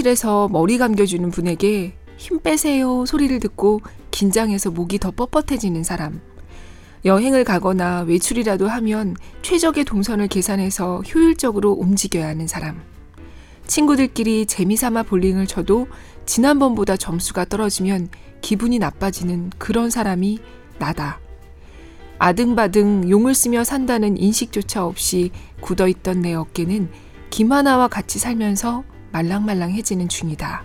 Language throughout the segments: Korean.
미용실에서 머리 감겨주는 분에게 힘 빼세요 소리를 듣고 긴장해서 목이 더 뻣뻣해지는 사람. 여행을 가거나 외출이라도 하면 최적의 동선을 계산해서 효율적으로 움직여야 하는 사람. 친구들끼리 재미삼아 볼링을 쳐도 지난번보다 점수가 떨어지면 기분이 나빠지는 그런 사람이 나다. 아등바등 용을 쓰며 산다는 인식조차 없이 굳어있던 내 어깨는 김하나와 같이 살면서 말랑말랑해지는 중이다.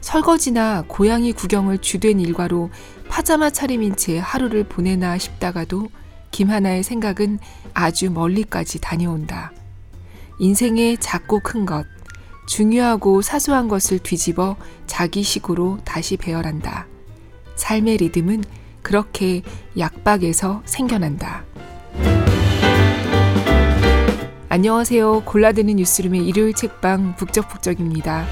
설거지나 고양이 구경을 주된 일과로 파자마 차림인 채 하루를 보내나 싶다가도 김하나의 생각은 아주 멀리까지 다녀온다. 인생의 작고 큰 것, 중요하고 사소한 것을 뒤집어 자기 식으로 다시 배열한다. 삶의 리듬은 그렇게 약박에서 생겨난다. 안녕하세요. 골라드는 뉴스룸의 일요일 책방 북적북적입니다.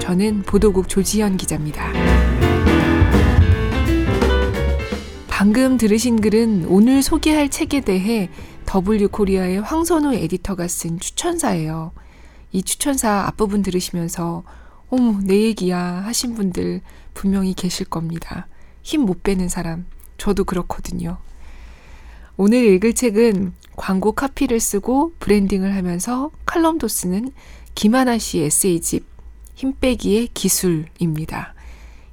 저는 보도국 조지현 기자입니다. 방금 들으신 글은 오늘 소개할 책에 대해 W 코리아의 황선우 에디터가 쓴 추천사예요. 이 추천사 앞부분 들으시면서 어머 내 얘기야 하신 분들 분명히 계실 겁니다. 힘 못 빼는 사람 저도 그렇거든요. 오늘 읽을 책은 광고 카피를 쓰고 브랜딩을 하면서 칼럼도 쓰는 김하나 씨 에세이집 힘빼기의 기술입니다.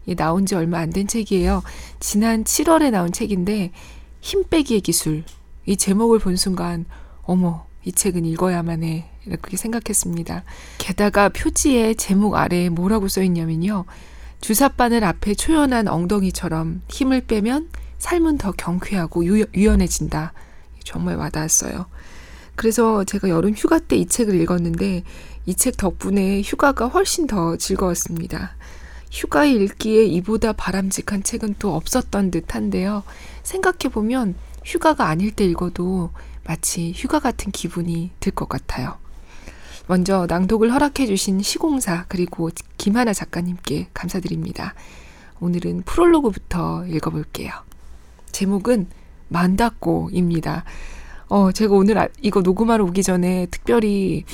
이 나온 지 얼마 안 된 책이에요. 지난 7월에 나온 책인데 힘빼기의 기술 이 제목을 본 순간 어머 이 책은 읽어야만 해 이렇게 생각했습니다. 게다가 표지에 제목 아래에 뭐라고 써 있냐면요. 주사바늘 앞에 초연한 엉덩이처럼 힘을 빼면 삶은 더 경쾌하고 유, 유연해진다. 정말 와닿았어요. 그래서 제가 여름 휴가 때 이 책을 읽었는데 이 책 덕분에 휴가가 훨씬 더 즐거웠습니다. 휴가 읽기에 이보다 바람직한 책은 또 없었던 듯 한데요. 생각해보면 휴가가 아닐 때 읽어도 마치 휴가 같은 기분이 들 것 같아요. 먼저 낭독을 허락해주신 시공사 그리고 김하나 작가님께 감사드립니다. 오늘은 프롤로그부터 읽어볼게요. 제목은 만다꼬입니다. 어, 제가 오늘 아, 이거 녹음하러 오기 전에 특별히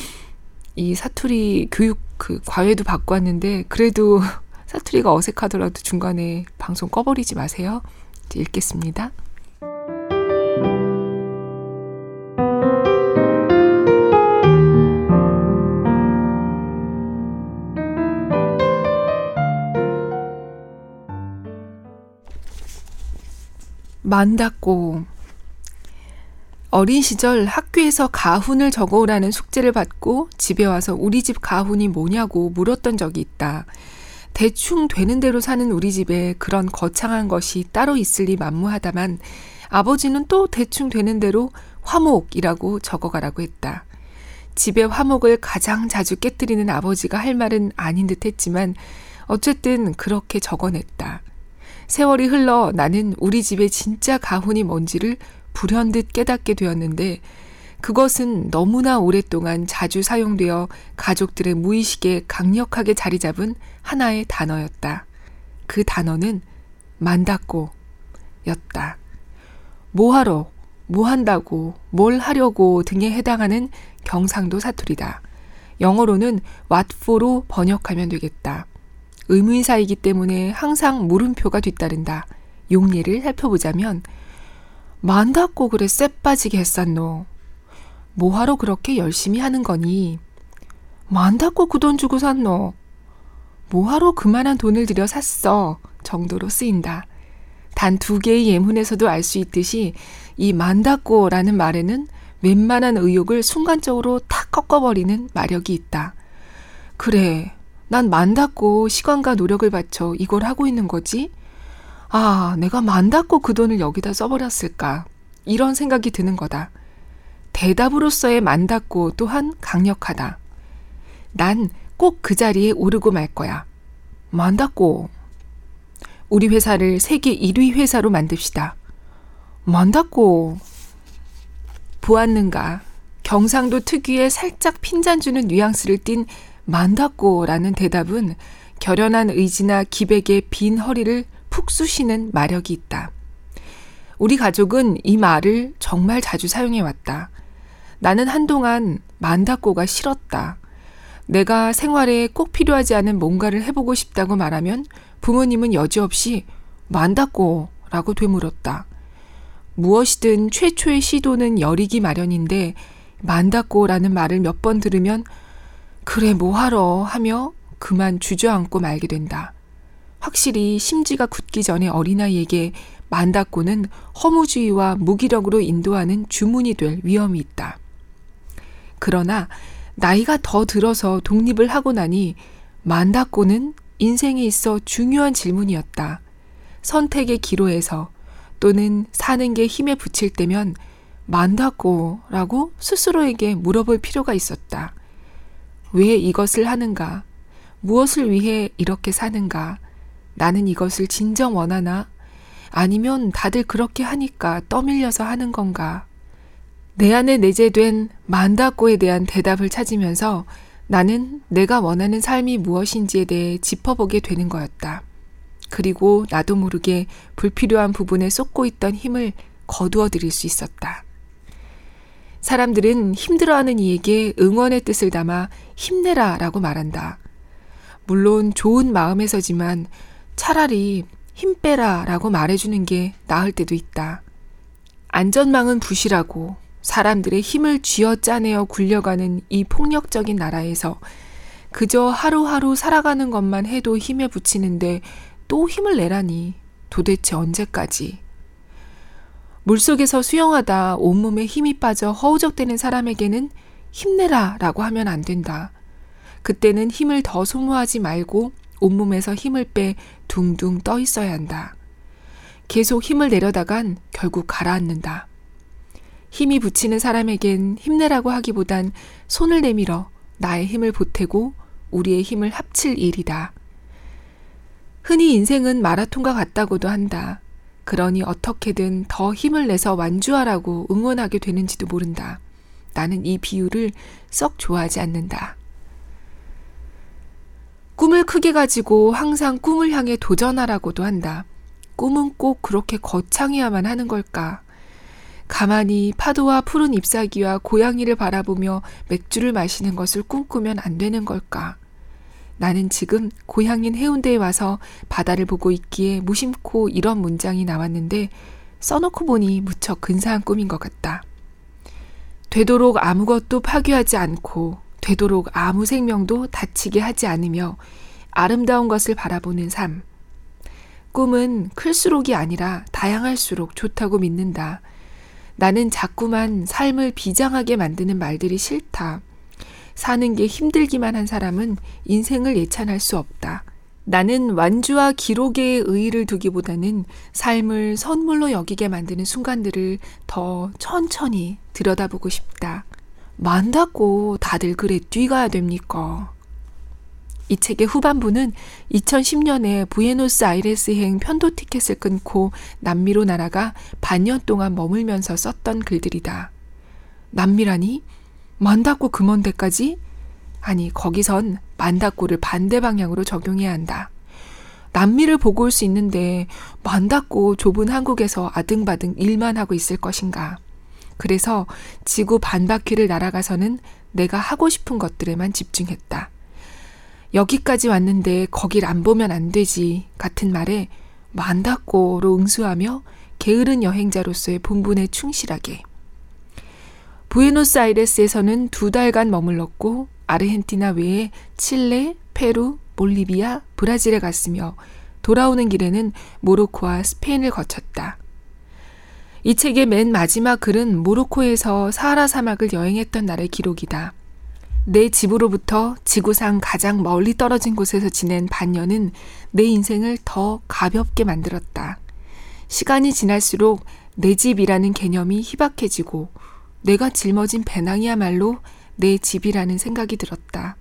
이 사투리 교육 그 과외도 받고 왔는데 그래도 사투리가 어색하더라도 중간에 방송 꺼버리지 마세요. 읽겠습니다. 만다꼬 어린 시절 학교에서 가훈을 적어오라는 숙제를 받고 집에 와서 우리 집 가훈이 뭐냐고 물었던 적이 있다. 대충 되는 대로 사는 우리 집에 그런 거창한 것이 따로 있을리 만무하다만 아버지는 또 대충 되는 대로 화목이라고 적어가라고 했다. 집에 화목을 가장 자주 깨뜨리는 아버지가 할 말은 아닌 듯 했지만 어쨌든 그렇게 적어냈다. 세월이 흘러 나는 우리 집의 진짜 가훈이 뭔지를 불현듯 깨닫게 되었는데 그것은 너무나 오랫동안 자주 사용되어 가족들의 무의식에 강력하게 자리 잡은 하나의 단어였다. 그 단어는 만다고 였다. 뭐하러, 뭐 한다고, 뭘 하려고 등에 해당하는 경상도 사투리다. 영어로는 what for로 번역하면 되겠다. 의문사이기 때문에 항상 물음표가 뒤따른다. 용례를 살펴보자면 만다고 그래 쎄 빠지게 했었노. 뭐하러 그렇게 열심히 하는 거니? 만다고 그 돈 주고 샀노. 뭐하러 그만한 돈을 들여 샀어. 정도로 쓰인다. 단 두 개의 예문에서도 알 수 있듯이 이 만다고라는 말에는 웬만한 의욕을 순간적으로 탁 꺾어버리는 마력이 있다. 그래, 난 만다고 시간과 노력을 바쳐 이걸 하고 있는 거지? 아, 내가 만다고 그 돈을 여기다 써버렸을까? 이런 생각이 드는 거다. 대답으로서의 만다고 또한 강력하다. 난 꼭 그 자리에 오르고 말 거야. 만다고. 우리 회사를 세계 1위 회사로 만듭시다. 만다고. 보았는가? 경상도 특유의 살짝 핀잔 주는 뉘앙스를 띤 만다꼬라는 대답은 결연한 의지나 기백의 빈 허리를 푹 쑤시는 마력이 있다. 우리 가족은 이 말을 정말 자주 사용해 왔다. 나는 한동안 만다꼬가 싫었다. 내가 생활에 꼭 필요하지 않은 뭔가를 해보고 싶다고 말하면 부모님은 여지없이 만다고 라고 되물었다. 무엇이든 최초의 시도는 열이기 마련인데 만다고라는 말을 몇 번 들으면 그래 뭐하러 하며 그만 주저앉고 말게 된다. 확실히 심지가 굳기 전에 어린아이에게 만다고는 허무주의와 무기력으로 인도하는 주문이 될 위험이 있다. 그러나 나이가 더 들어서 독립을 하고 나니 만다고는 인생에 있어 중요한 질문이었다. 선택의 기로에서 또는 사는 게 힘에 붙일 때면 만다고라고 스스로에게 물어볼 필요가 있었다. 왜 이것을 하는가? 무엇을 위해 이렇게 사는가? 나는 이것을 진정 원하나? 아니면 다들 그렇게 하니까 떠밀려서 하는 건가? 내 안에 내재된 만다고에 대한 대답을 찾으면서 나는 내가 원하는 삶이 무엇인지에 대해 짚어보게 되는 거였다. 그리고 나도 모르게 불필요한 부분에 쏟고 있던 힘을 거두어 드릴 수 있었다. 사람들은 힘들어하는 이에게 응원의 뜻을 담아 힘내라 라고 말한다. 물론 좋은 마음에서지만 차라리 힘 빼라 라고 말해주는 게 나을 때도 있다. 안전망은 부실하고 사람들의 힘을 쥐어 짜내어 굴려가는 이 폭력적인 나라에서 그저 하루하루 살아가는 것만 해도 힘에 부치는데 또 힘을 내라니 도대체 언제까지? 물속에서 수영하다 온몸에 힘이 빠져 허우적대는 사람에게는 힘내라 라고 하면 안 된다. 그때는 힘을 더 소모하지 말고 온몸에서 힘을 빼 둥둥 떠 있어야 한다. 계속 힘을 내려다간 결국 가라앉는다. 힘이 붙이는 사람에겐 힘내라고 하기보단 손을 내밀어 나의 힘을 보태고 우리의 힘을 합칠 일이다. 흔히 인생은 마라톤과 같다고도 한다. 그러니 어떻게든 더 힘을 내서 완주하라고 응원하게 되는지도 모른다. 나는 이 비유를 썩 좋아하지 않는다. 꿈을 크게 가지고 항상 꿈을 향해 도전하라고도 한다. 꿈은 꼭 그렇게 거창해야만 하는 걸까? 가만히 파도와 푸른 잎사귀와 고양이를 바라보며 맥주를 마시는 것을 꿈꾸면 안 되는 걸까? 나는 지금 고향인 해운대에 와서 바다를 보고 있기에 무심코 이런 문장이 나왔는데 써놓고 보니 무척 근사한 꿈인 것 같다. 되도록 아무것도 파괴하지 않고 되도록 아무 생명도 다치게 하지 않으며 아름다운 것을 바라보는 삶. 꿈은 클수록이 아니라 다양할수록 좋다고 믿는다. 나는 자꾸만 삶을 비장하게 만드는 말들이 싫다. 사는 게 힘들기만 한 사람은 인생을 예찬할 수 없다. 나는 완주와 기록에 의의를 두기보다는 삶을 선물로 여기게 만드는 순간들을 더 천천히 들여다보고 싶다. 만다고 다들 그래 뛰가야 됩니까? 이 책의 후반부는 2010년에 부에노스 아이레스행 편도 티켓을 끊고 남미로 날아가 반년 동안 머물면서 썼던 글들이다. 남미라니? 만다고 금원대까지? 아니, 거기선 만다고를 반대 방향으로 적용해야 한다. 남미를 보고 올 수 있는데 만다고 좁은 한국에서 아등바등 일만 하고 있을 것인가. 그래서 지구 반바퀴를 날아가서는 내가 하고 싶은 것들에만 집중했다. 여기까지 왔는데 거길 안 보면 안 되지 같은 말에 만다고로 응수하며 게으른 여행자로서의 본분에 충실하게 부에노스아이레스에서는 두 달간 머물렀고 아르헨티나 외에 칠레, 페루, 볼리비아, 브라질에 갔으며 돌아오는 길에는 모로코와 스페인을 거쳤다. 이 책의 맨 마지막 글은 모로코에서 사하라 사막을 여행했던 날의 기록이다. 내 집으로부터 지구상 가장 멀리 떨어진 곳에서 지낸 반년은 내 인생을 더 가볍게 만들었다. 시간이 지날수록 내 집이라는 개념이 희박해지고 내가 짊어진 배낭이야말로 내 집이라는 생각이 들었다.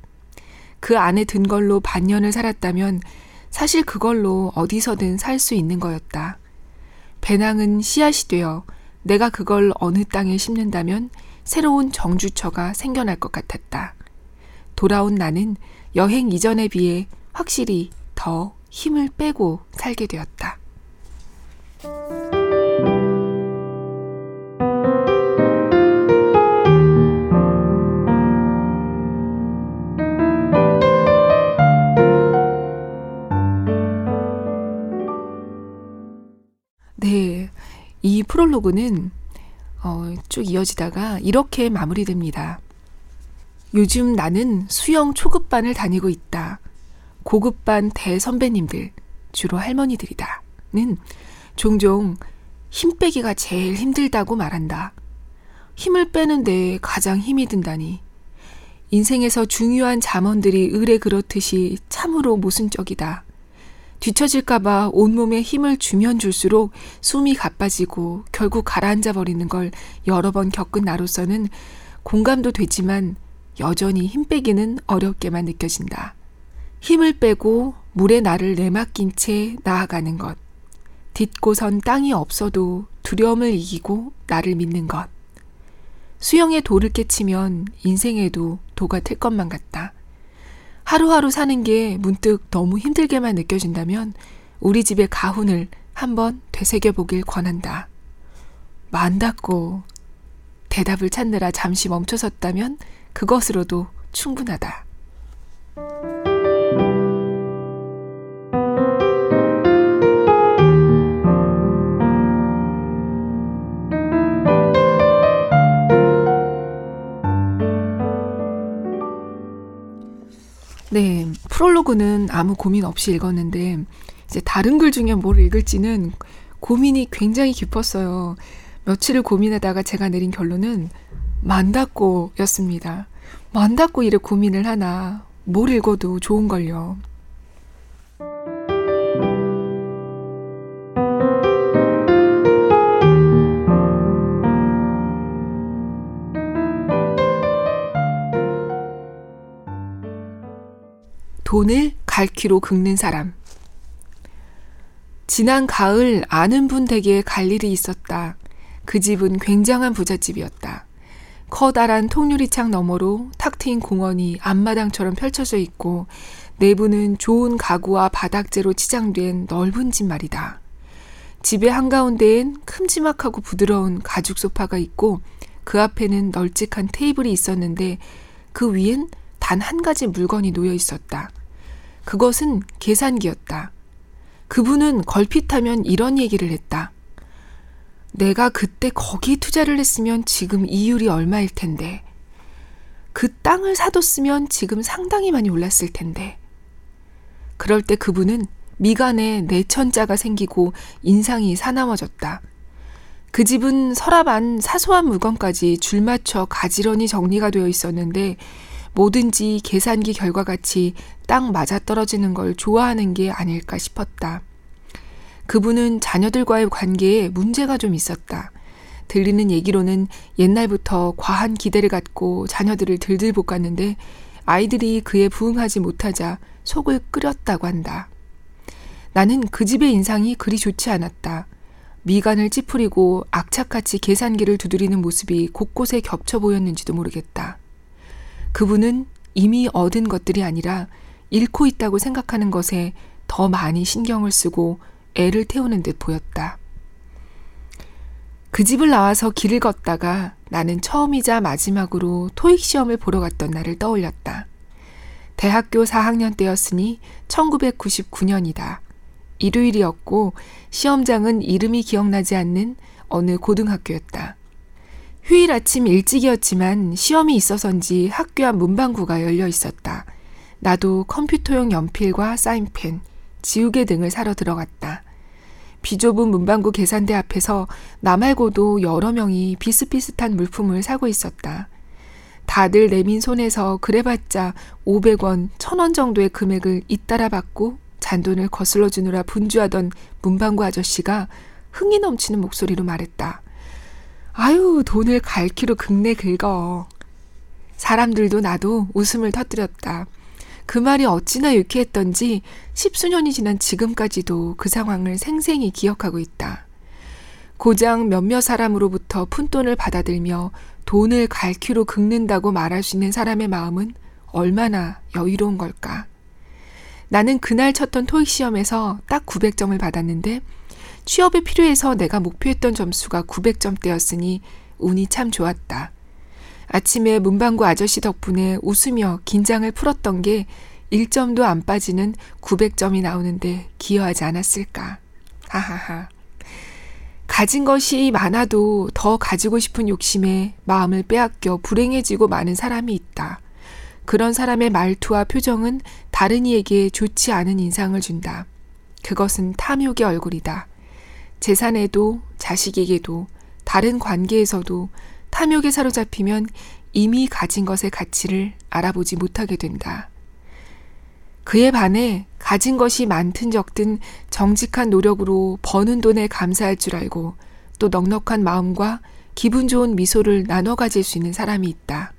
그 안에 든 걸로 반년을 살았다면 사실 그걸로 어디서든 살 수 있는 거였다. 배낭은 씨앗이 되어 내가 그걸 어느 땅에 심는다면 새로운 정주처가 생겨날 것 같았다. 돌아온 나는 여행 이전에 비해 확실히 더 힘을 빼고 살게 되었다. 프롤로그는 어, 쭉 이어지다가 이렇게 마무리됩니다. 요즘 나는 수영 초급반을 다니고 있다. 고급반 대선배님들, 주로 할머니들이다. 는 종종 힘 빼기가 제일 힘들다고 말한다. 힘을 빼는데 가장 힘이 든다니. 인생에서 중요한 잠언들이 을에 그렇듯이 참으로 모순적이다. 뒤처질까봐 온몸에 힘을 주면 줄수록 숨이 가빠지고 결국 가라앉아 버리는 걸 여러 번 겪은 나로서는 공감도 되지만 여전히 힘 빼기는 어렵게만 느껴진다. 힘을 빼고 물에 나를 내맡긴 채 나아가는 것. 딛고선 땅이 없어도 두려움을 이기고 나를 믿는 것. 수영에 돌을 깨치면 인생에도 도가 틀 것만 같다. 하루하루 사는 게 문득 너무 힘들게만 느껴진다면 우리 집의 가훈을 한번 되새겨 보길 권한다. 만닿고 대답을 찾느라 잠시 멈춰섰다면 그것으로도 충분하다. 네, 프롤로그는 아무 고민 없이 읽었는데 이제 다른 글 중에 뭘 읽을지는 고민이 굉장히 깊었어요. 며칠을 고민하다가 제가 내린 결론은 만닫고였습니다. 만닫고 이래 고민을 하나 뭘 읽어도 좋은 걸요. 돈을 갈퀴로 긁는 사람. 지난 가을 아는 분 댁에 갈 일이 있었다. 그 집은 굉장한 부잣집이었다. 커다란 통유리창 너머로 탁 트인 공원이 앞마당처럼 펼쳐져 있고 내부는 좋은 가구와 바닥재로 치장된 넓은 집 말이다. 집의 한가운데엔 큼지막하고 부드러운 가죽 소파가 있고 그 앞에는 널찍한 테이블이 있었는데 그 위엔 단 한 가지 물건이 놓여 있었다. 그것은 계산기였다. 그분은 걸핏하면 이런 얘기를 했다. 내가 그때 거기 투자를 했으면 지금 이율이 얼마일 텐데. 그 땅을 사뒀으면 지금 상당히 많이 올랐을 텐데. 그럴 때 그분은 미간에 내천자가 생기고 인상이 사나워졌다. 그 집은 서랍 안 사소한 물건까지 줄 맞춰 가지런히 정리가 되어 있었는데 뭐든지 계산기 결과 같이 딱 맞아떨어지는 걸 좋아하는 게 아닐까 싶었다. 그분은 자녀들과의 관계에 문제가 좀 있었다. 들리는 얘기로는 옛날부터 과한 기대를 갖고 자녀들을 들들 볶았는데 아이들이 그에 부응하지 못하자 속을 끓였다고 한다. 나는 그 집의 인상이 그리 좋지 않았다. 미간을 찌푸리고 악착같이 계산기를 두드리는 모습이 곳곳에 겹쳐 보였는지도 모르겠다. 그분은 이미 얻은 것들이 아니라 잃고 있다고 생각하는 것에 더 많이 신경을 쓰고 애를 태우는 듯 보였다. 그 집을 나와서 길을 걷다가 나는 처음이자 마지막으로 토익 시험을 보러 갔던 날을 떠올렸다. 대학교 4학년 때였으니 1999년이다. 일요일이었고 시험장은 이름이 기억나지 않는 어느 고등학교였다. 휴일 아침 일찍이었지만 시험이 있어서인지 학교 앞 문방구가 열려 있었다. 나도 컴퓨터용 연필과 사인펜, 지우개 등을 사러 들어갔다. 비좁은 문방구 계산대 앞에서 나 말고도 여러 명이 비슷비슷한 물품을 사고 있었다. 다들 내민 손에서 그래봤자 500원, 1000원 정도의 금액을 잇따라 받고 잔돈을 거슬러 주느라 분주하던 문방구 아저씨가 흥이 넘치는 목소리로 말했다. 아유, 돈을 갈키로 긁네 긁어. 사람들도 나도 웃음을 터뜨렸다. 그 말이 어찌나 유쾌했던지 십수년이 지난 지금까지도 그 상황을 생생히 기억하고 있다. 고장 몇몇 사람으로부터 푼돈을 받아들며 돈을 갈퀴로 긁는다고 말할 수 있는 사람의 마음은 얼마나 여유로운 걸까. 나는 그날 쳤던 토익 시험에서 딱 900점을 받았는데 취업에 필요해서 내가 목표했던 점수가 900점대였으니 운이 참 좋았다. 아침에 문방구 아저씨 덕분에 웃으며 긴장을 풀었던 게 1점도 안 빠지는 900점이 나오는데 기여하지 않았을까. 하하하. 가진 것이 많아도 더 가지고 싶은 욕심에 마음을 빼앗겨 불행해지고 마는 사람이 있다. 그런 사람의 말투와 표정은 다른 이에게 좋지 않은 인상을 준다. 그것은 탐욕의 얼굴이다. 재산에도 자식에게도 다른 관계에서도 탐욕에 사로잡히면 이미 가진 것의 가치를 알아보지 못하게 된다. 그에 반해 가진 것이 많든 적든 정직한 노력으로 버는 돈에 감사할 줄 알고 또 넉넉한 마음과 기분 좋은 미소를 나눠 가질 수 있는 사람이 있다.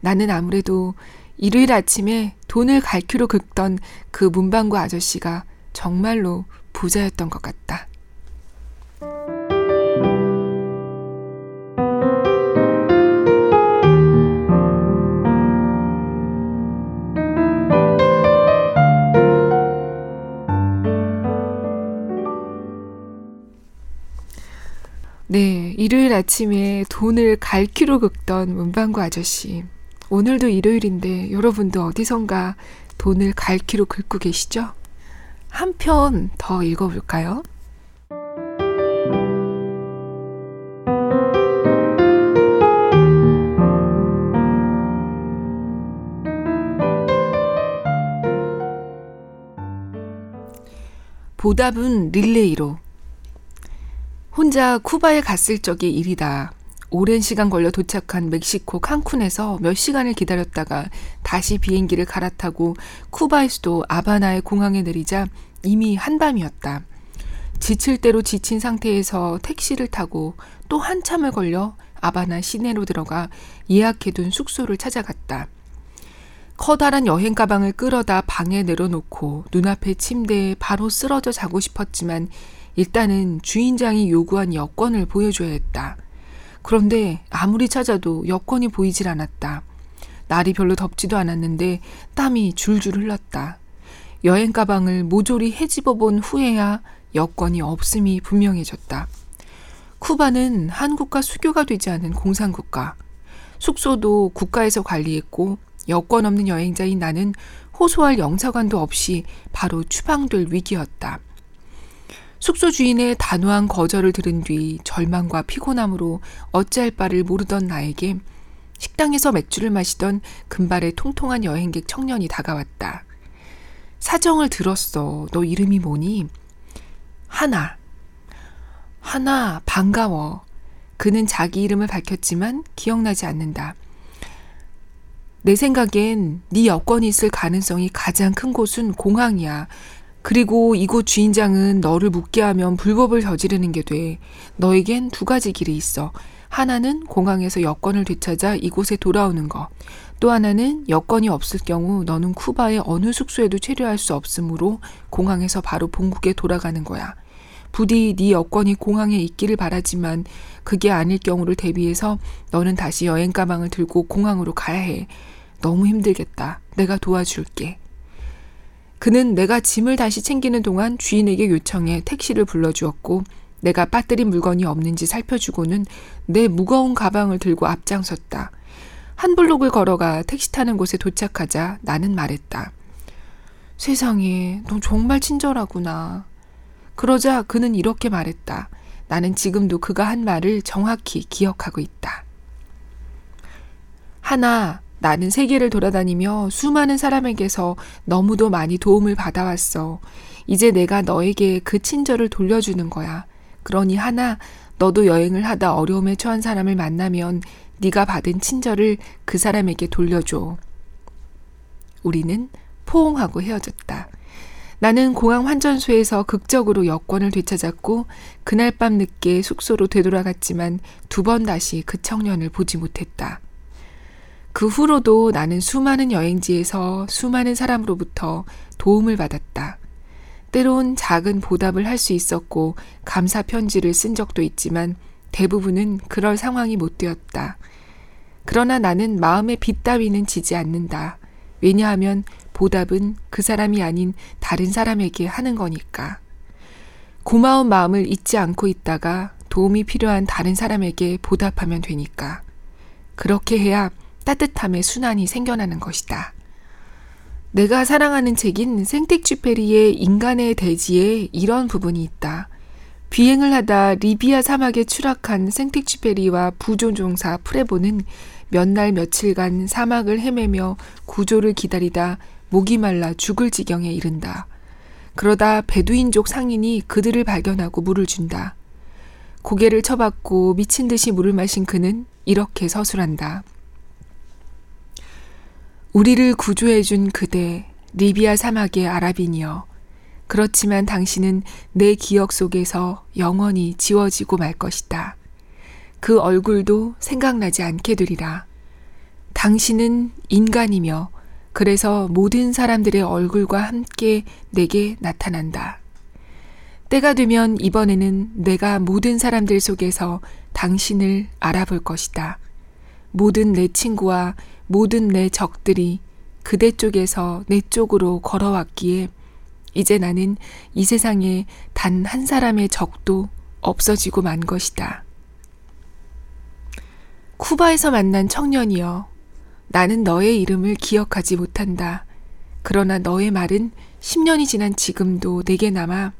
나는 아무래도 일요일 아침에 돈을 갈퀴로 긁던 그 문방구 아저씨가 정말로 부자였던 것 같다. 네, 일요일 아침에 돈을 갈퀴로 긁던 문방구 아저씨. 오늘도 일요일인데 여러분도 어디선가 돈을 갈퀴로 긁고 계시죠? 한 편 더 읽어볼까요? 보답은 릴레이로 혼자 쿠바에 갔을 적의 일이다. 오랜 시간 걸려 도착한 멕시코 칸쿤에서 몇 시간을 기다렸다가 다시 비행기를 갈아타고 쿠바의 수도 아바나의 공항에 내리자 이미 한밤이었다. 지칠 대로 지친 상태에서 택시를 타고 또 한참을 걸려 아바나 시내로 들어가 예약해둔 숙소를 찾아갔다. 커다란 여행 가방을 끌어다 방에 내려놓고 눈앞의 침대에 바로 쓰러져 자고 싶었지만 일단은 주인장이 요구한 여권을 보여줘야 했다. 그런데 아무리 찾아도 여권이 보이질 않았다. 날이 별로 덥지도 않았는데 땀이 줄줄 흘렀다. 여행 가방을 모조리 헤집어 본 후에야 여권이 없음이 분명해졌다. 쿠바는 한국과 수교가 되지 않은 공산국가. 숙소도 국가에서 관리했고 여권 없는 여행자인 나는 호소할 영사관도 없이 바로 추방될 위기였다. 숙소 주인의 단호한 거절을 들은 뒤 절망과 피곤함으로 어찌할 바를 모르던 나에게 식당에서 맥주를 마시던 금발의 통통한 여행객 청년이 다가왔다. 사정을 들었어. 너 이름이 뭐니? 하나. 하나, 반가워. 그는 자기 이름을 밝혔지만 기억나지 않는다. 내 생각엔 네 여권이 있을 가능성이 가장 큰 곳은 공항이야. 그리고 이곳 주인장은 너를 묻게 하면 불법을 저지르는 게 돼. 너에겐 두 가지 길이 있어. 하나는 공항에서 여권을 되찾아 이곳에 돌아오는 거. 또 하나는 여권이 없을 경우 너는 쿠바의 어느 숙소에도 체류할 수 없으므로 공항에서 바로 본국에 돌아가는 거야. 부디 네 여권이 공항에 있기를 바라지만 그게 아닐 경우를 대비해서 너는 다시 여행 가방을 들고 공항으로 가야 해. 너무 힘들겠다. 내가 도와줄게. 그는 내가 짐을 다시 챙기는 동안 주인에게 요청해 택시를 불러주었고 내가 빠뜨린 물건이 없는지 살펴주고는 내 무거운 가방을 들고 앞장섰다. 한 블록을 걸어가 택시 타는 곳에 도착하자 나는 말했다. 세상에, 너 정말 친절하구나. 그러자 그는 이렇게 말했다. 나는 지금도 그가 한 말을 정확히 기억하고 있다. 하나, 나는 세계를 돌아다니며 수많은 사람에게서 너무도 많이 도움을 받아왔어. 이제 내가 너에게 그 친절을 돌려주는 거야. 그러니 하나, 너도 여행을 하다 어려움에 처한 사람을 만나면 네가 받은 친절을 그 사람에게 돌려줘. 우리는 포옹하고 헤어졌다. 나는 공항 환전소에서 극적으로 여권을 되찾았고 그날 밤 늦게 숙소로 되돌아갔지만 두 번 다시 그 청년을 보지 못했다. 그 후로도 나는 수많은 여행지에서 수많은 사람으로부터 도움을 받았다. 때론 작은 보답을 할 수 있었고 감사 편지를 쓴 적도 있지만 대부분은 그럴 상황이 못 되었다. 그러나 나는 마음의 빚 따위는 지지 않는다. 왜냐하면 보답은 그 사람이 아닌 다른 사람에게 하는 거니까. 고마운 마음을 잊지 않고 있다가 도움이 필요한 다른 사람에게 보답하면 되니까. 그렇게 해야 따뜻함의 순환이 생겨나는 것이다. 내가 사랑하는 책인 생텍쥐페리의 인간의 대지에 이런 부분이 있다. 비행을 하다 리비아 사막에 추락한 생틱쥐페리와 부조종사 프레보는 몇 날 며칠간 사막을 헤매며 구조를 기다리다 목이 말라 죽을 지경에 이른다. 그러다 베두인족 상인이 그들을 발견하고 물을 준다. 고개를 쳐박고 미친 듯이 물을 마신 그는 이렇게 서술한다. 우리를 구조해준 그대, 리비아 사막의 아랍인이여. 그렇지만 당신은 내 기억 속에서 영원히 지워지고 말 것이다. 그 얼굴도 생각나지 않게 되리라. 당신은 인간이며 그래서 모든 사람들의 얼굴과 함께 내게 나타난다. 때가 되면 이번에는 내가 모든 사람들 속에서 당신을 알아볼 것이다. 모든 내 친구와 모든 내 적들이 그대 쪽에서 내 쪽으로 걸어왔기에 이제 나는 이 세상에 단 한 사람의 적도 없어지고 만 것이다. 쿠바에서 만난 청년이여. 나는 너의 이름을 기억하지 못한다. 그러나 너의 말은 10년이 지난 지금도 내게 남아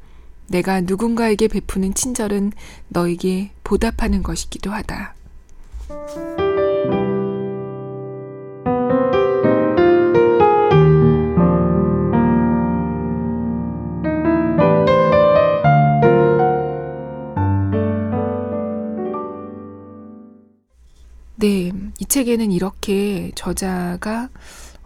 내가 누군가에게 베푸는 친절은 너에게 보답하는 것이기도 하다. 책에는 이렇게 저자가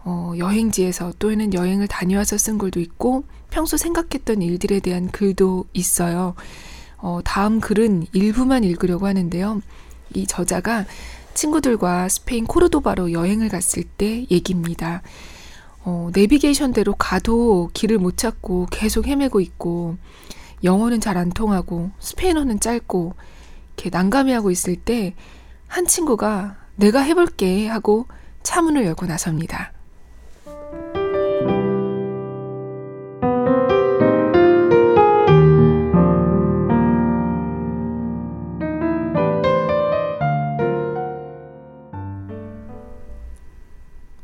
어, 여행지에서 또는 여행을 다녀와서 쓴 글도 있고 평소 생각했던 일들에 대한 글도 있어요. 어, 다음 글은 일부만 읽으려고 하는데요. 이 저자가 친구들과 스페인 코르도바로 여행을 갔을 때 얘기입니다. 어, 내비게이션대로 가도 길을 못 찾고 계속 헤매고 있고 영어는 잘 안 통하고 스페인어는 짧고 이렇게 난감해하고 있을 때 한 친구가 내가 해볼게 하고 차문을 열고 나섭니다.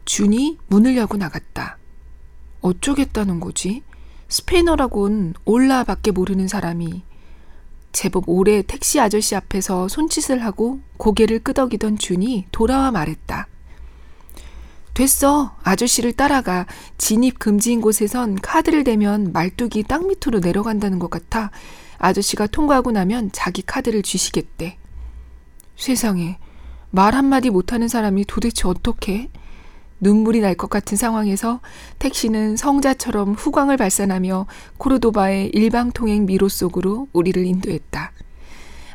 준이 문을 열고 나갔다. 어쩌겠다는 거지? 스페인어라곤 올라밖에 모르는 사람이 제법 오래 택시 아저씨 앞에서 손짓을 하고 고개를 끄덕이던 준이 돌아와 말했다. 됐어. 아저씨를 따라가. 진입 금지인 곳에선 카드를 대면 말뚝이 땅 밑으로 내려간다는 것 같아. 아저씨가 통과하고 나면 자기 카드를 주시겠대. 세상에. 말 한마디 못하는 사람이 도대체 어떻게? 눈물이 날 것 같은 상황에서 택시는 성자처럼 후광을 발산하며 코르도바의 일방통행 미로 속으로 우리를 인도했다.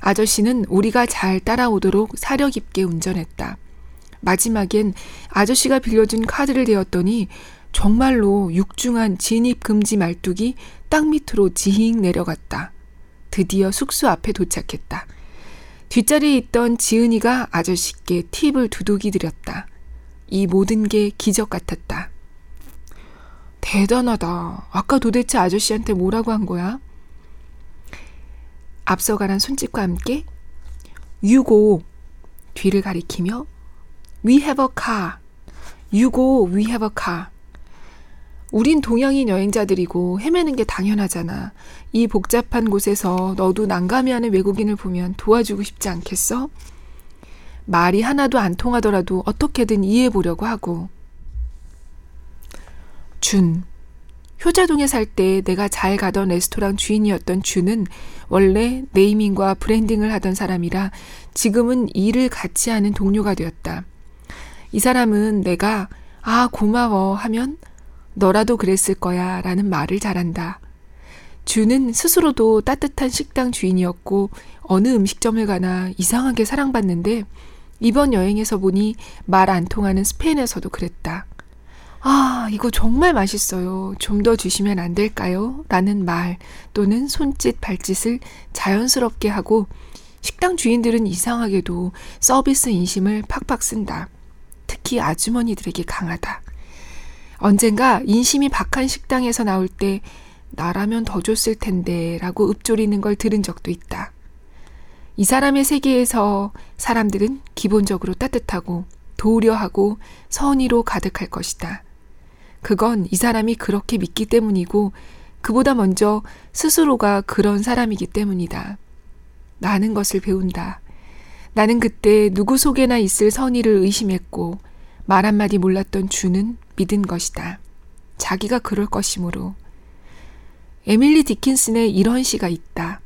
아저씨는 우리가 잘 따라오도록 사려 깊게 운전했다. 마지막엔 아저씨가 빌려준 카드를 대었더니 정말로 육중한 진입 금지 말뚝이 땅 밑으로 지잉 내려갔다. 드디어 숙소 앞에 도착했다. 뒷자리에 있던 지은이가 아저씨께 팁을 두둑이 드렸다. 이 모든 게 기적 같았다. 대단하다. 아까 도대체 아저씨한테 뭐라고 한 거야? 앞서가란 손짓과 함께 유고 뒤를 가리키며 We have a car. 유고 we have a car. 우린 동양인 여행자들이고 헤매는 게 당연하잖아. 이 복잡한 곳에서 너도 난감해하는 외국인을 보면 도와주고 싶지 않겠어? 말이 하나도 안 통하더라도 어떻게든 이해해 보려고 하고. 준. 효자동에 살 때 내가 잘 가던 레스토랑 주인이었던 준은 원래 네이밍과 브랜딩을 하던 사람이라 지금은 일을 같이 하는 동료가 되었다. 이 사람은 내가 아, 고마워 하면 너라도 그랬을 거야 라는 말을 잘한다. 주는 스스로도 따뜻한 식당 주인이었고 어느 음식점을 가나 이상하게 사랑받는데 이번 여행에서 보니 말 안 통하는 스페인에서도 그랬다. 아, 이거 정말 맛있어요. 좀 더 주시면 안 될까요? 라는 말 또는 손짓, 발짓을 자연스럽게 하고 식당 주인들은 이상하게도 서비스 인심을 팍팍 쓴다. 특히 아주머니들에게 강하다. 언젠가 인심이 박한 식당에서 나올 때 나라면 더 줬을 텐데 라고 읊조리는 걸 들은 적도 있다. 이 사람의 세계에서 사람들은 기본적으로 따뜻하고 도우려하고 선의로 가득할 것이다. 그건 이 사람이 그렇게 믿기 때문이고 그보다 먼저 스스로가 그런 사람이기 때문이다. 나는 것을 배운다. 나는 그때 누구 속에나 있을 선의를 의심했고 말 한마디 몰랐던 주는 믿은 것이다. 자기가 그럴 것이므로. 에밀리 디킨슨의 이런 시가 있다.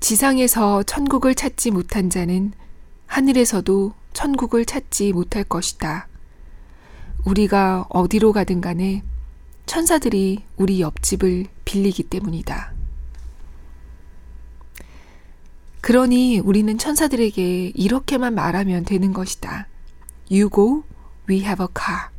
지상에서 천국을 찾지 못한 자는 하늘에서도 천국을 찾지 못할 것이다. 우리가 어디로 가든 간에 천사들이 우리 옆집을 빌리기 때문이다. 그러니 우리는 천사들에게 이렇게만 말하면 되는 것이다. You go, we have a car.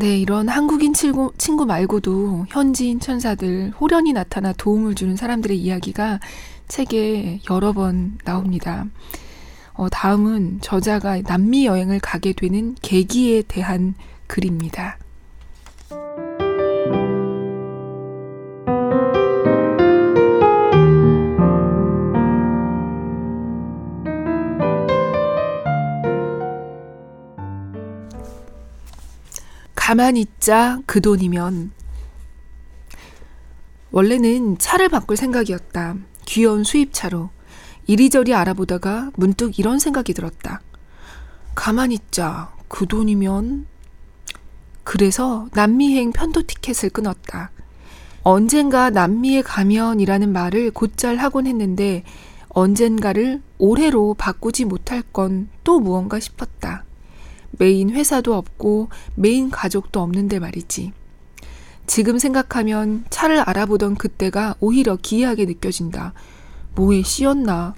네, 이런 한국인 친구, 친구 말고도 현지인 천사들, 호련히 나타나 도움을 주는 사람들의 이야기가 책에 여러 번 나옵니다. 어, 다음은 저자가 남미 여행을 가게 되는 계기에 대한 글입니다. 가만히 있자 그 돈이면 원래는 차를 바꿀 생각이었다. 귀여운 수입차로. 이리저리 알아보다가 문득 이런 생각이 들었다. 가만히 있자 그 돈이면 그래서 남미행 편도 티켓을 끊었다. 언젠가 남미에 가면이라는 말을 곧잘 하곤 했는데 언젠가를 올해로 바꾸지 못할 건 또 무언가 싶었다. 메인 회사도 없고 메인 가족도 없는데 말이지. 지금 생각하면 차를 알아보던 그때가 오히려 기이하게 느껴진다. 뭐에 씌었나?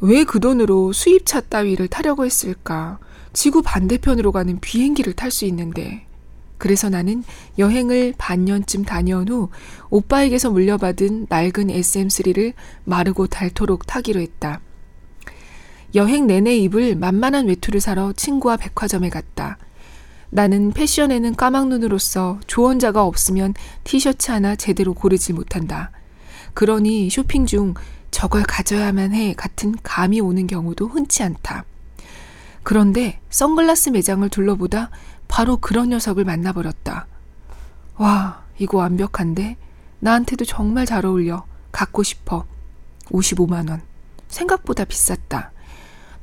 왜 그 돈으로 수입차 따위를 타려고 했을까? 지구 반대편으로 가는 비행기를 탈 수 있는데. 그래서 나는 여행을 반년쯤 다녀온 후 오빠에게서 물려받은 낡은 SM3를 마르고 닳도록 타기로 했다. 여행 내내 입을 만만한 외투를 사러 친구와 백화점에 갔다. 나는 패션에는 까막눈으로서 조언자가 없으면 티셔츠 하나 제대로 고르지 못한다. 그러니 쇼핑 중 저걸 가져야만 해 같은 감이 오는 경우도 흔치 않다. 그런데 선글라스 매장을 둘러보다 바로 그런 녀석을 만나버렸다. 와, 이거 완벽한데? 나한테도 정말 잘 어울려. 갖고 싶어. 55만원. 생각보다 비쌌다.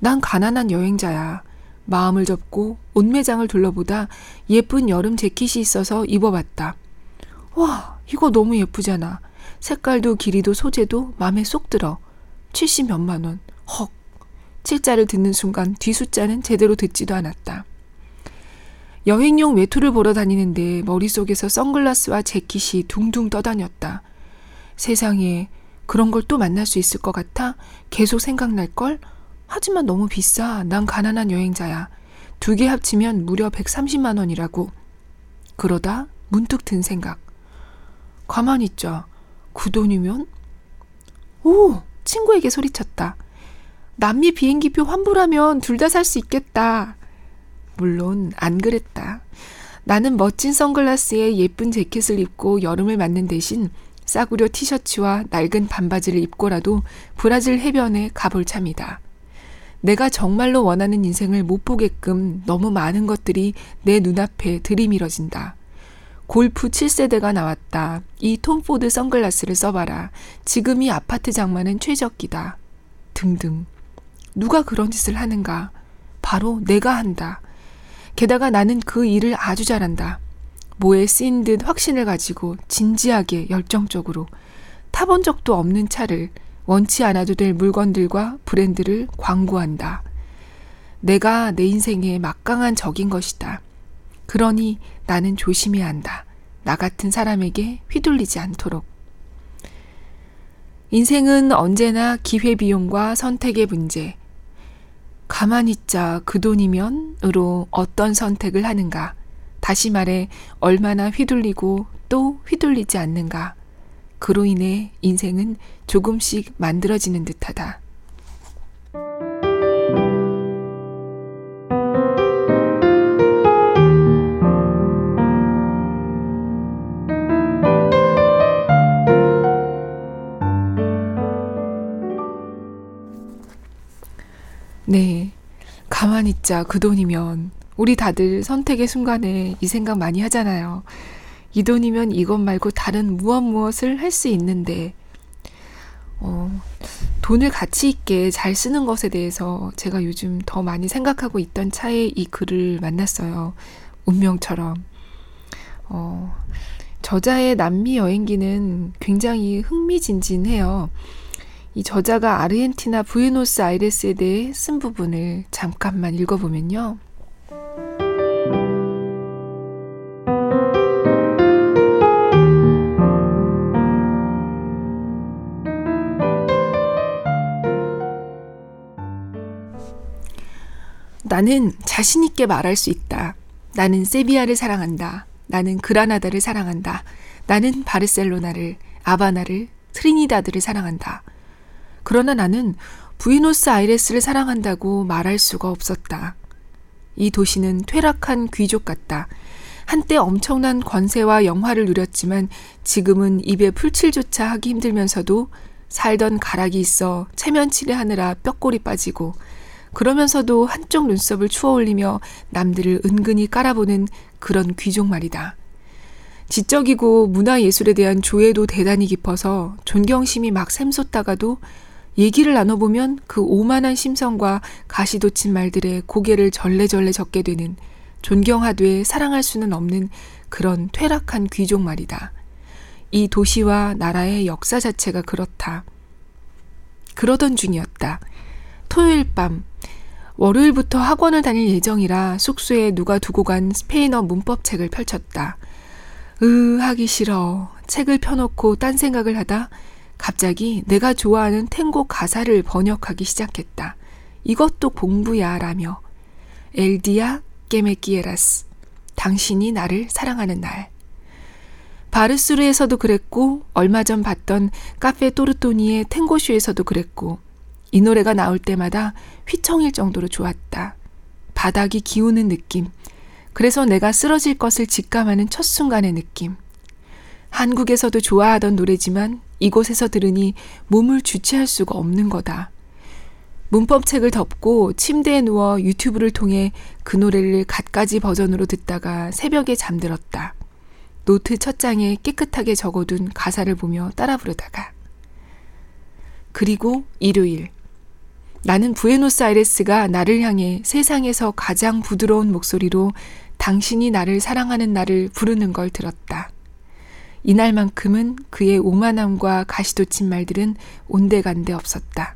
난 가난한 여행자야. 마음을 접고 옷 매장을 둘러보다 예쁜 여름 재킷이 있어서 입어봤다. 와, 이거 너무 예쁘잖아. 색깔도 길이도 소재도 마음에 쏙 들어. 70 몇만 원. 헉. 7자를 듣는 순간 뒤숫자는 제대로 듣지도 않았다. 여행용 외투를 보러 다니는데 머릿속에서 선글라스와 재킷이 둥둥 떠다녔다. 세상에 그런 걸 또 만날 수 있을 것 같아 계속 생각날걸? 하지만 너무 비싸. 난 가난한 여행자야. 두 개 합치면 무려 130만 원이라고. 그러다 문득 든 생각. 가만히 있자. 그 돈이면? 오! 친구에게 소리쳤다. 남미 비행기표 환불하면 둘 다 살 수 있겠다. 물론 안 그랬다. 나는 멋진 선글라스에 예쁜 재킷을 입고 여름을 맞는 대신 싸구려 티셔츠와 낡은 반바지를 입고라도 브라질 해변에 가볼 참이다. 내가 정말로 원하는 인생을 못 보게끔 너무 많은 것들이 내 눈앞에 들이밀어진다. 골프 7세대가 나왔다. 이 톰 포드 선글라스를 써봐라. 지금 이 아파트 장만은 최적기다. 등등. 누가 그런 짓을 하는가? 바로 내가 한다. 게다가 나는 그 일을 아주 잘한다. 뭐에 쓰인 듯 확신을 가지고 진지하게 열정적으로 타본 적도 없는 차를 원치 않아도 될 물건들과 브랜드를 광고한다. 내가 내 인생의 막강한 적인 것이다. 그러니 나는 조심해야 한다. 나 같은 사람에게 휘둘리지 않도록. 인생은 언제나 기회비용과 선택의 문제. 가만히 있자 그 돈이면으로 어떤 선택을 하는가. 다시 말해 얼마나 휘둘리고 또 휘둘리지 않는가. 그로 인해 인생은 조금씩 만들어지는 듯하다. 네. 가만히 있자, 그 돈이면. 우리 다들 선택의 순간에 이 생각 많이 하잖아요. 이 돈이면 이것 말고 다른 무엇 무엇을 할 수 있는데, 어, 돈을 가치 있게 잘 쓰는 것에 대해서 제가 요즘 더 많이 생각하고 있던 차에 이 글을 만났어요. 운명처럼. 어, 저자의 남미 여행기는 굉장히 흥미진진해요. 이 저자가 아르헨티나 부에노스 아이레스에 대해 쓴 부분을 잠깐만 읽어보면요. 나는 자신있게 말할 수 있다. 나는 세비야를 사랑한다. 나는 그라나다를 사랑한다. 나는 바르셀로나를, 아바나를, 트리니다드를 사랑한다. 그러나 나는 부이노스 아이레스를 사랑한다고 말할 수가 없었다. 이 도시는 퇴락한 귀족 같다. 한때 엄청난 권세와 영화를 누렸지만 지금은 입에 풀칠조차 하기 힘들면서도 살던 가락이 있어 체면치레 하느라 뼈골이 빠지고 그러면서도 한쪽 눈썹을 추어 올리며 남들을 은근히 깔아보는 그런 귀족 말이다. 지적이고 문화예술에 대한 조예도 대단히 깊어서 존경심이 막 샘솟다가도 얘기를 나눠보면 그 오만한 심성과 가시돋친 말들에 고개를 절레절레 젓게 되는 존경하되 사랑할 수는 없는 그런 퇴락한 귀족 말이다. 이 도시와 나라의 역사 자체가 그렇다. 그러던 중이었다. 토요일 밤, 월요일부터 학원을 다닐 예정이라 숙소에 누가 두고 간 스페인어 문법책을 펼쳤다. 으, 하기 싫어. 책을 펴놓고 딴 생각을 하다 갑자기 내가 좋아하는 탱고 가사를 번역하기 시작했다. 이것도 공부야 라며. El día que me quieras. 당신이 나를 사랑하는 날. 바르스르에서도 그랬고 얼마 전 봤던 카페 또르토니의 탱고쇼에서도 그랬고 이 노래가 나올 때마다 휘청일 정도로 좋았다. 바닥이 기우는 느낌. 그래서 내가 쓰러질 것을 직감하는 첫 순간의 느낌. 한국에서도 좋아하던 노래지만 이곳에서 들으니 몸을 주체할 수가 없는 거다. 문법책을 덮고 침대에 누워 유튜브를 통해 그 노래를 갖가지 버전으로 듣다가 새벽에 잠들었다. 노트 첫 장에 깨끗하게 적어둔 가사를 보며 따라 부르다가. 그리고 일요일. 나는 부에노스아이레스가 나를 향해 세상에서 가장 부드러운 목소리로 당신이 나를 사랑하는 날을 부르는 걸 들었다. 이날만큼은 그의 오만함과 가시돋친 말들은 온데간데 없었다.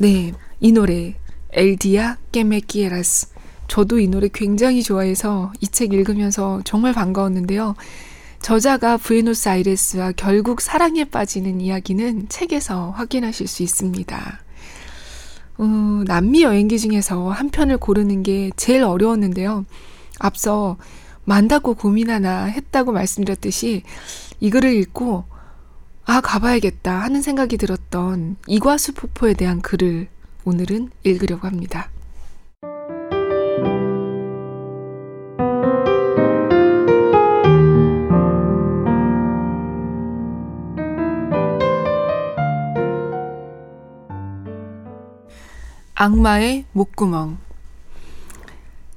네, 이 노래 엘디아 깨메키에라스 저도 이 노래 굉장히 좋아해서 이 책 읽으면서 정말 반가웠는데요. 저자가 부에노스아이레스와 결국 사랑에 빠지는 이야기는 책에서 확인하실 수 있습니다. 어, 남미 여행기 중에서 한 편을 고르는 게 제일 어려웠는데요. 앞서 만다고 고민하나 했다고 말씀드렸듯이 이 글을 읽고 아, 가봐야겠다 하는 생각이 들었던 이과수 폭포에 대한 글을 오늘은 읽으려고 합니다. 악마의 목구멍.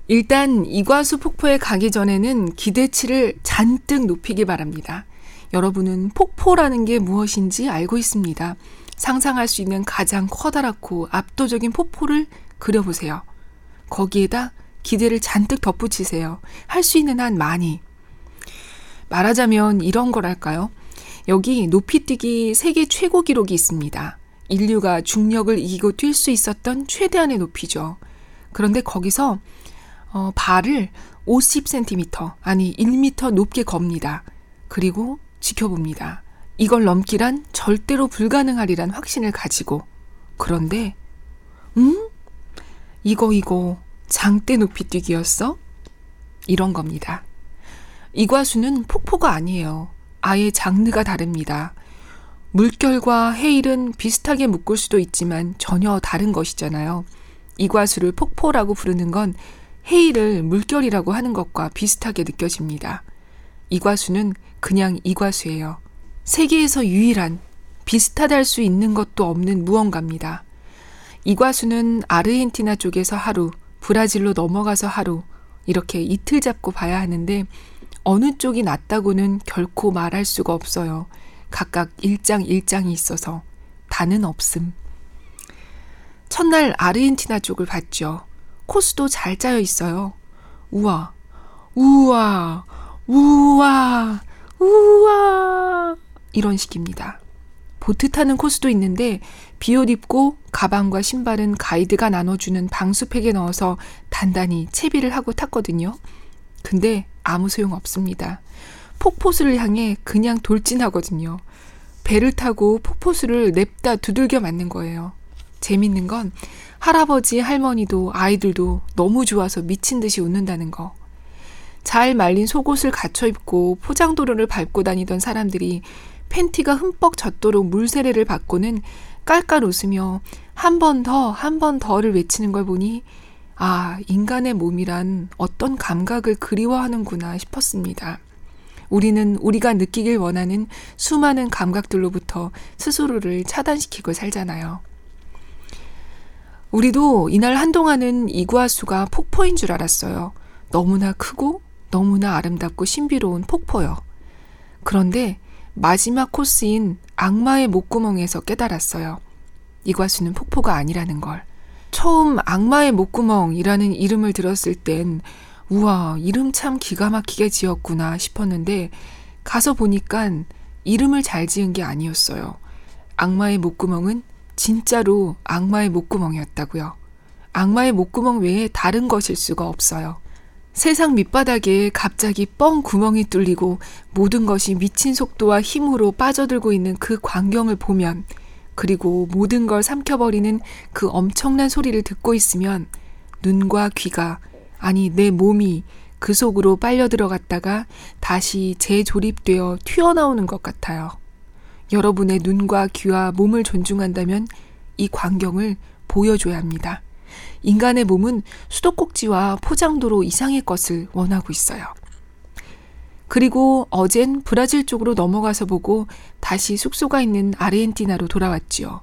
일단 이과수 폭포에 가기 전에는 기대치를 잔뜩 높이기 바랍니다. 여러분은 폭포라는 게 무엇인지 알고 있습니다. 상상할 수 있는 가장 커다랗고 압도적인 폭포를 그려보세요. 거기에다 기대를 잔뜩 덧붙이세요. 할 수 있는 한 많이. 말하자면 이런 거랄까요? 여기 높이뛰기 세계 최고 기록이 있습니다. 인류가 중력을 이기고 뛸 수 있었던 최대한의 높이죠. 그런데 거기서 어, 발을 50cm, 아니 1m 높게 겁니다. 그리고 지켜봅니다. 이걸 넘기란 절대로 불가능하리란 확신을 가지고. 그런데, 음? 이거, 이거, 장대 높이 뛰기였어? 이런 겁니다. 이 과수는 폭포가 아니에요. 아예 장르가 다릅니다. 물결과 해일은 비슷하게 묶을 수도 있지만 전혀 다른 것이잖아요. 이 과수를 폭포라고 부르는 건 해일을 물결이라고 하는 것과 비슷하게 느껴집니다. 이 과수는 그냥 이과수예요. 세계에서 유일한 비슷하다 할수 있는 것도 없는 무언가입니다. 이과수는 아르헨티나 쪽에서 하루, 브라질로 넘어가서 하루, 이렇게 이틀 잡고 봐야 하는데 어느 쪽이 낫다고는 결코 말할 수가 없어요. 각각 일장 일장이 있어서 다는 없음. 첫날 아르헨티나 쪽을 봤죠. 코스도 잘 짜여 있어요. 우와, 우와, 우와, 우와. 이런 식입니다. 보트 타는 코스도 있는데 비옷 입고 가방과 신발은 가이드가 나눠주는 방수팩에 넣어서 단단히 채비를 하고 탔거든요. 근데 아무 소용 없습니다. 폭포수를 향해 그냥 돌진하거든요. 배를 타고 폭포수를 냅다 두들겨 맞는 거예요. 재밌는 건 할아버지, 할머니도 아이들도 너무 좋아서 미친 듯이 웃는다는 거. 잘 말린 속옷을 갖춰 입고 포장도로를 밟고 다니던 사람들이 팬티가 흠뻑 젖도록 물세례를 받고는 깔깔 웃으며 한 번 더, 한 번 더를 외치는 걸 보니 아, 인간의 몸이란 어떤 감각을 그리워하는구나 싶었습니다. 우리는 우리가 느끼길 원하는 수많은 감각들로부터 스스로를 차단시키고 살잖아요. 우리도 이날 한동안은 이구아수가 폭포인 줄 알았어요. 너무나 크고 너무나 아름답고 신비로운 폭포요. 그런데 마지막 코스인 악마의 목구멍에서 깨달았어요. 이과수는 폭포가 아니라는 걸. 처음 악마의 목구멍이라는 이름을 들었을 땐 우와, 이름 참 기가 막히게 지었구나 싶었는데 가서 보니깐 이름을 잘 지은 게 아니었어요. 악마의 목구멍은 진짜로 악마의 목구멍이었다고요. 악마의 목구멍 외에 다른 것일 수가 없어요. 세상 밑바닥에 갑자기 뻥 구멍이 뚫리고 모든 것이 미친 속도와 힘으로 빠져들고 있는 그 광경을 보면 그리고 모든 걸 삼켜버리는 그 엄청난 소리를 듣고 있으면 눈과 귀가 아니 내 몸이 그 속으로 빨려 들어갔다가 다시 재조립되어 튀어나오는 것 같아요. 여러분의 눈과 귀와 몸을 존중한다면 이 광경을 보여줘야 합니다. 인간의 몸은 수도꼭지와 포장도로 이상의 것을 원하고 있어요. 그리고 어젠 브라질 쪽으로 넘어가서 보고 다시 숙소가 있는 아르헨티나로 돌아왔지요.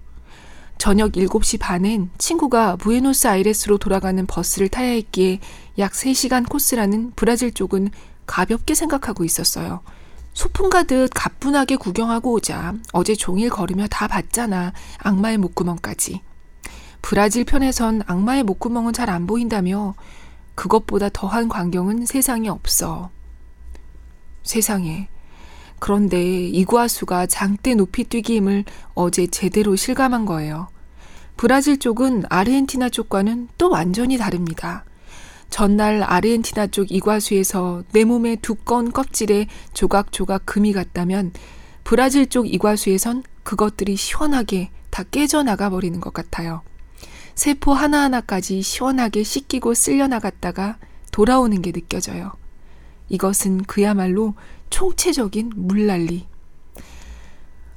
저녁 7시 반엔 친구가 부에노스 아이레스로 돌아가는 버스를 타야 했기에 약 3시간 코스라는 브라질 쪽은 가볍게 생각하고 있었어요. 소풍 가듯 가뿐하게 구경하고 오자. 어제 종일 걸으며 다 봤잖아. 악마의 목구멍까지. 브라질 편에선 악마의 목구멍은 잘 안 보인다며 그것보다 더한 광경은 세상에 없어. 세상에. 그런데 이구아수가 장대 높이 뛰기임을 어제 제대로 실감한 거예요. 브라질 쪽은 아르헨티나 쪽과는 또 완전히 다릅니다. 전날 아르헨티나 쪽 이과수에서 내 몸의 두꺼운 껍질에 조각조각 금이 갔다면 브라질 쪽 이과수에선 그것들이 시원하게 다 깨져나가 버리는 것 같아요. 세포 하나하나까지 시원하게 씻기고 쓸려나갔다가 돌아오는 게 느껴져요. 이것은 그야말로 총체적인 물난리.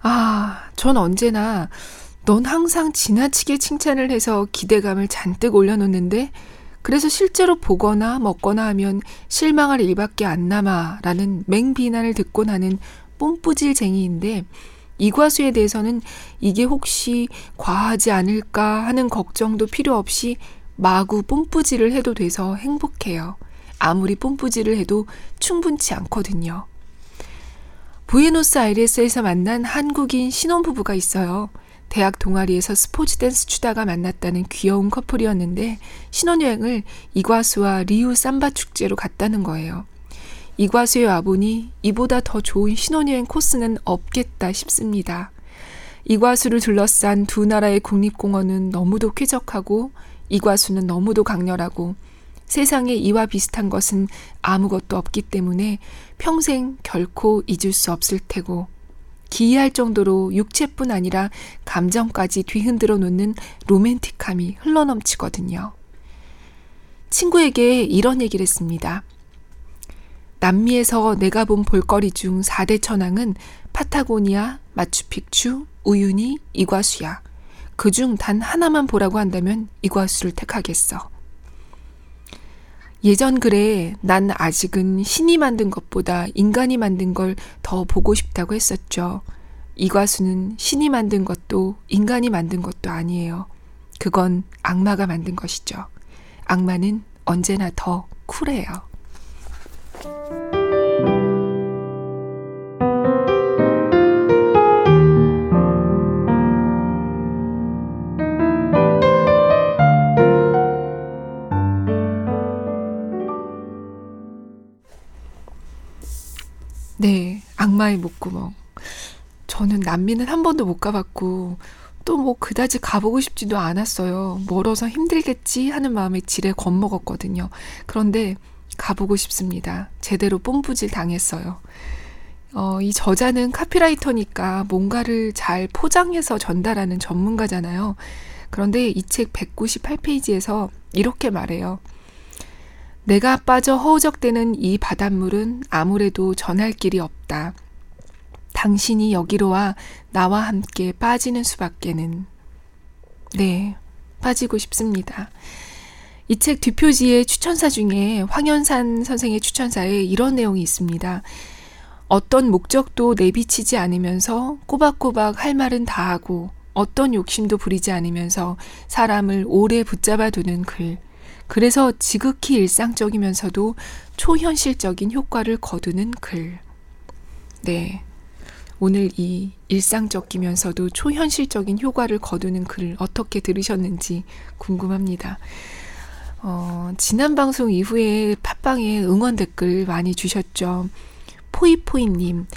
아, 전 언제나 넌 항상 지나치게 칭찬을 해서 기대감을 잔뜩 올려놓는데 그래서 실제로 보거나 먹거나 하면 실망할 일밖에 안 남아 라는 맹비난을 듣고 나는 뽐뿌질쟁이인데 이 과수에 대해서는 이게 혹시 과하지 않을까 하는 걱정도 필요 없이 마구 뽐뿌질을 해도 돼서 행복해요. 아무리 뽐뿌질을 해도 충분치 않거든요. 부에노스 아이레스에서 만난 한국인 신혼부부가 있어요. 대학 동아리에서 스포츠 댄스 추다가 만났다는 귀여운 커플이었는데 신혼여행을 이과수와 리우 삼바 축제로 갔다는 거예요. 이과수에 와보니 이보다 더 좋은 신혼여행 코스는 없겠다 싶습니다. 이과수를 둘러싼 두 나라의 국립공원은 너무도 쾌적하고 이과수는 너무도 강렬하고 세상에 이와 비슷한 것은 아무것도 없기 때문에 평생 결코 잊을 수 없을 테고 기이할 정도로 육체뿐 아니라 감정까지 뒤흔들어 놓는 로맨틱함이 흘러넘치거든요. 친구에게 이런 얘기를 했습니다. 남미에서 내가 본 볼거리 중 4대 천왕은 파타고니아, 마추픽추, 우유니, 이과수야. 그 중 단 하나만 보라고 한다면 이과수를 택하겠어. 예전 글에 난 아직은 신이 만든 것보다 인간이 만든 걸 더 보고 싶다고 했었죠. 이과수는 신이 만든 것도 인간이 만든 것도 아니에요. 그건 악마가 만든 것이죠. 악마는 언제나 더 쿨해요. 네, 악마의 목구멍. 저는 남미는 한 번도 못 가봤고, 또 뭐 그다지 가보고 싶지도 않았어요. 멀어서 힘들겠지 하는 마음에 지레 겁먹었거든요. 그런데 가보고 싶습니다. 제대로 뽐뿌질 당했어요. 어, 이 저자는 카피라이터니까 뭔가를 잘 포장해서 전달하는 전문가잖아요. 그런데 이 책 198페이지에서 이렇게 말해요. 내가 빠져 허우적대는 이 바닷물은 아무래도 전할 길이 없다. 당신이 여기로 와 나와 함께 빠지는 수밖에는. 네, 빠지고 싶습니다. 이 책 뒷표지의 추천사 중에 황현산 선생의 추천사에 이런 내용이 있습니다. 어떤 목적도 내비치지 않으면서 꼬박꼬박 할 말은 다 하고 어떤 욕심도 부리지 않으면서 사람을 오래 붙잡아 두는 글. 그래서 지극히 일상적이면서도 초현실적인 효과를 거두는 글. 네. 오늘 이 일상적이면서도 초현실적인 효과를 거두는 글을 어떻게 들으셨는지 궁금합니다. 어, 지난 방송 이후에 팟빵에 응원 댓글 많이 주셨죠. 포이포이님,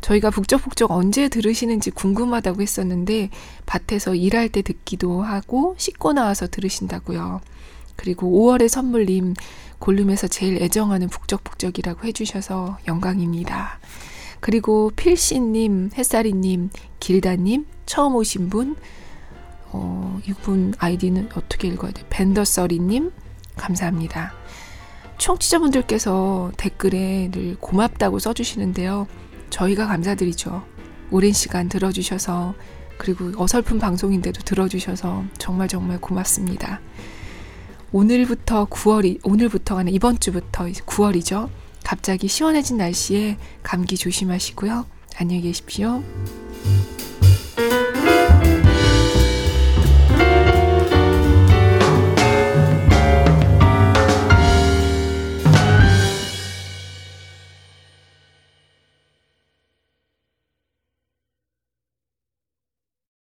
저희가 북적북적 언제 들으시는지 궁금하다고 했었는데, 밭에서 일할 때 듣기도 하고, 씻고 나와서 들으신다고요. 그리고 5월의 선물님 골룸에서 제일 애정하는 북적북적이라고 해주셔서 영광입니다. 그리고 필씨님, 햇살이님, 길다님, 처음 오신 분, 어, 이분 아이디는 어떻게 읽어야 돼? 벤더서리님, 감사합니다. 청취자분들께서 댓글에 늘 고맙다고 써주시는데요. 저희가 감사드리죠. 오랜 시간 들어주셔서, 그리고 어설픈 방송인데도 들어주셔서 정말 정말 고맙습니다. 오늘부터 9월이, 오늘부터가 아니라 이번 주부터 9월이죠. 갑자기 시원해진 날씨에 감기 조심하시고요. 안녕히 계십시오.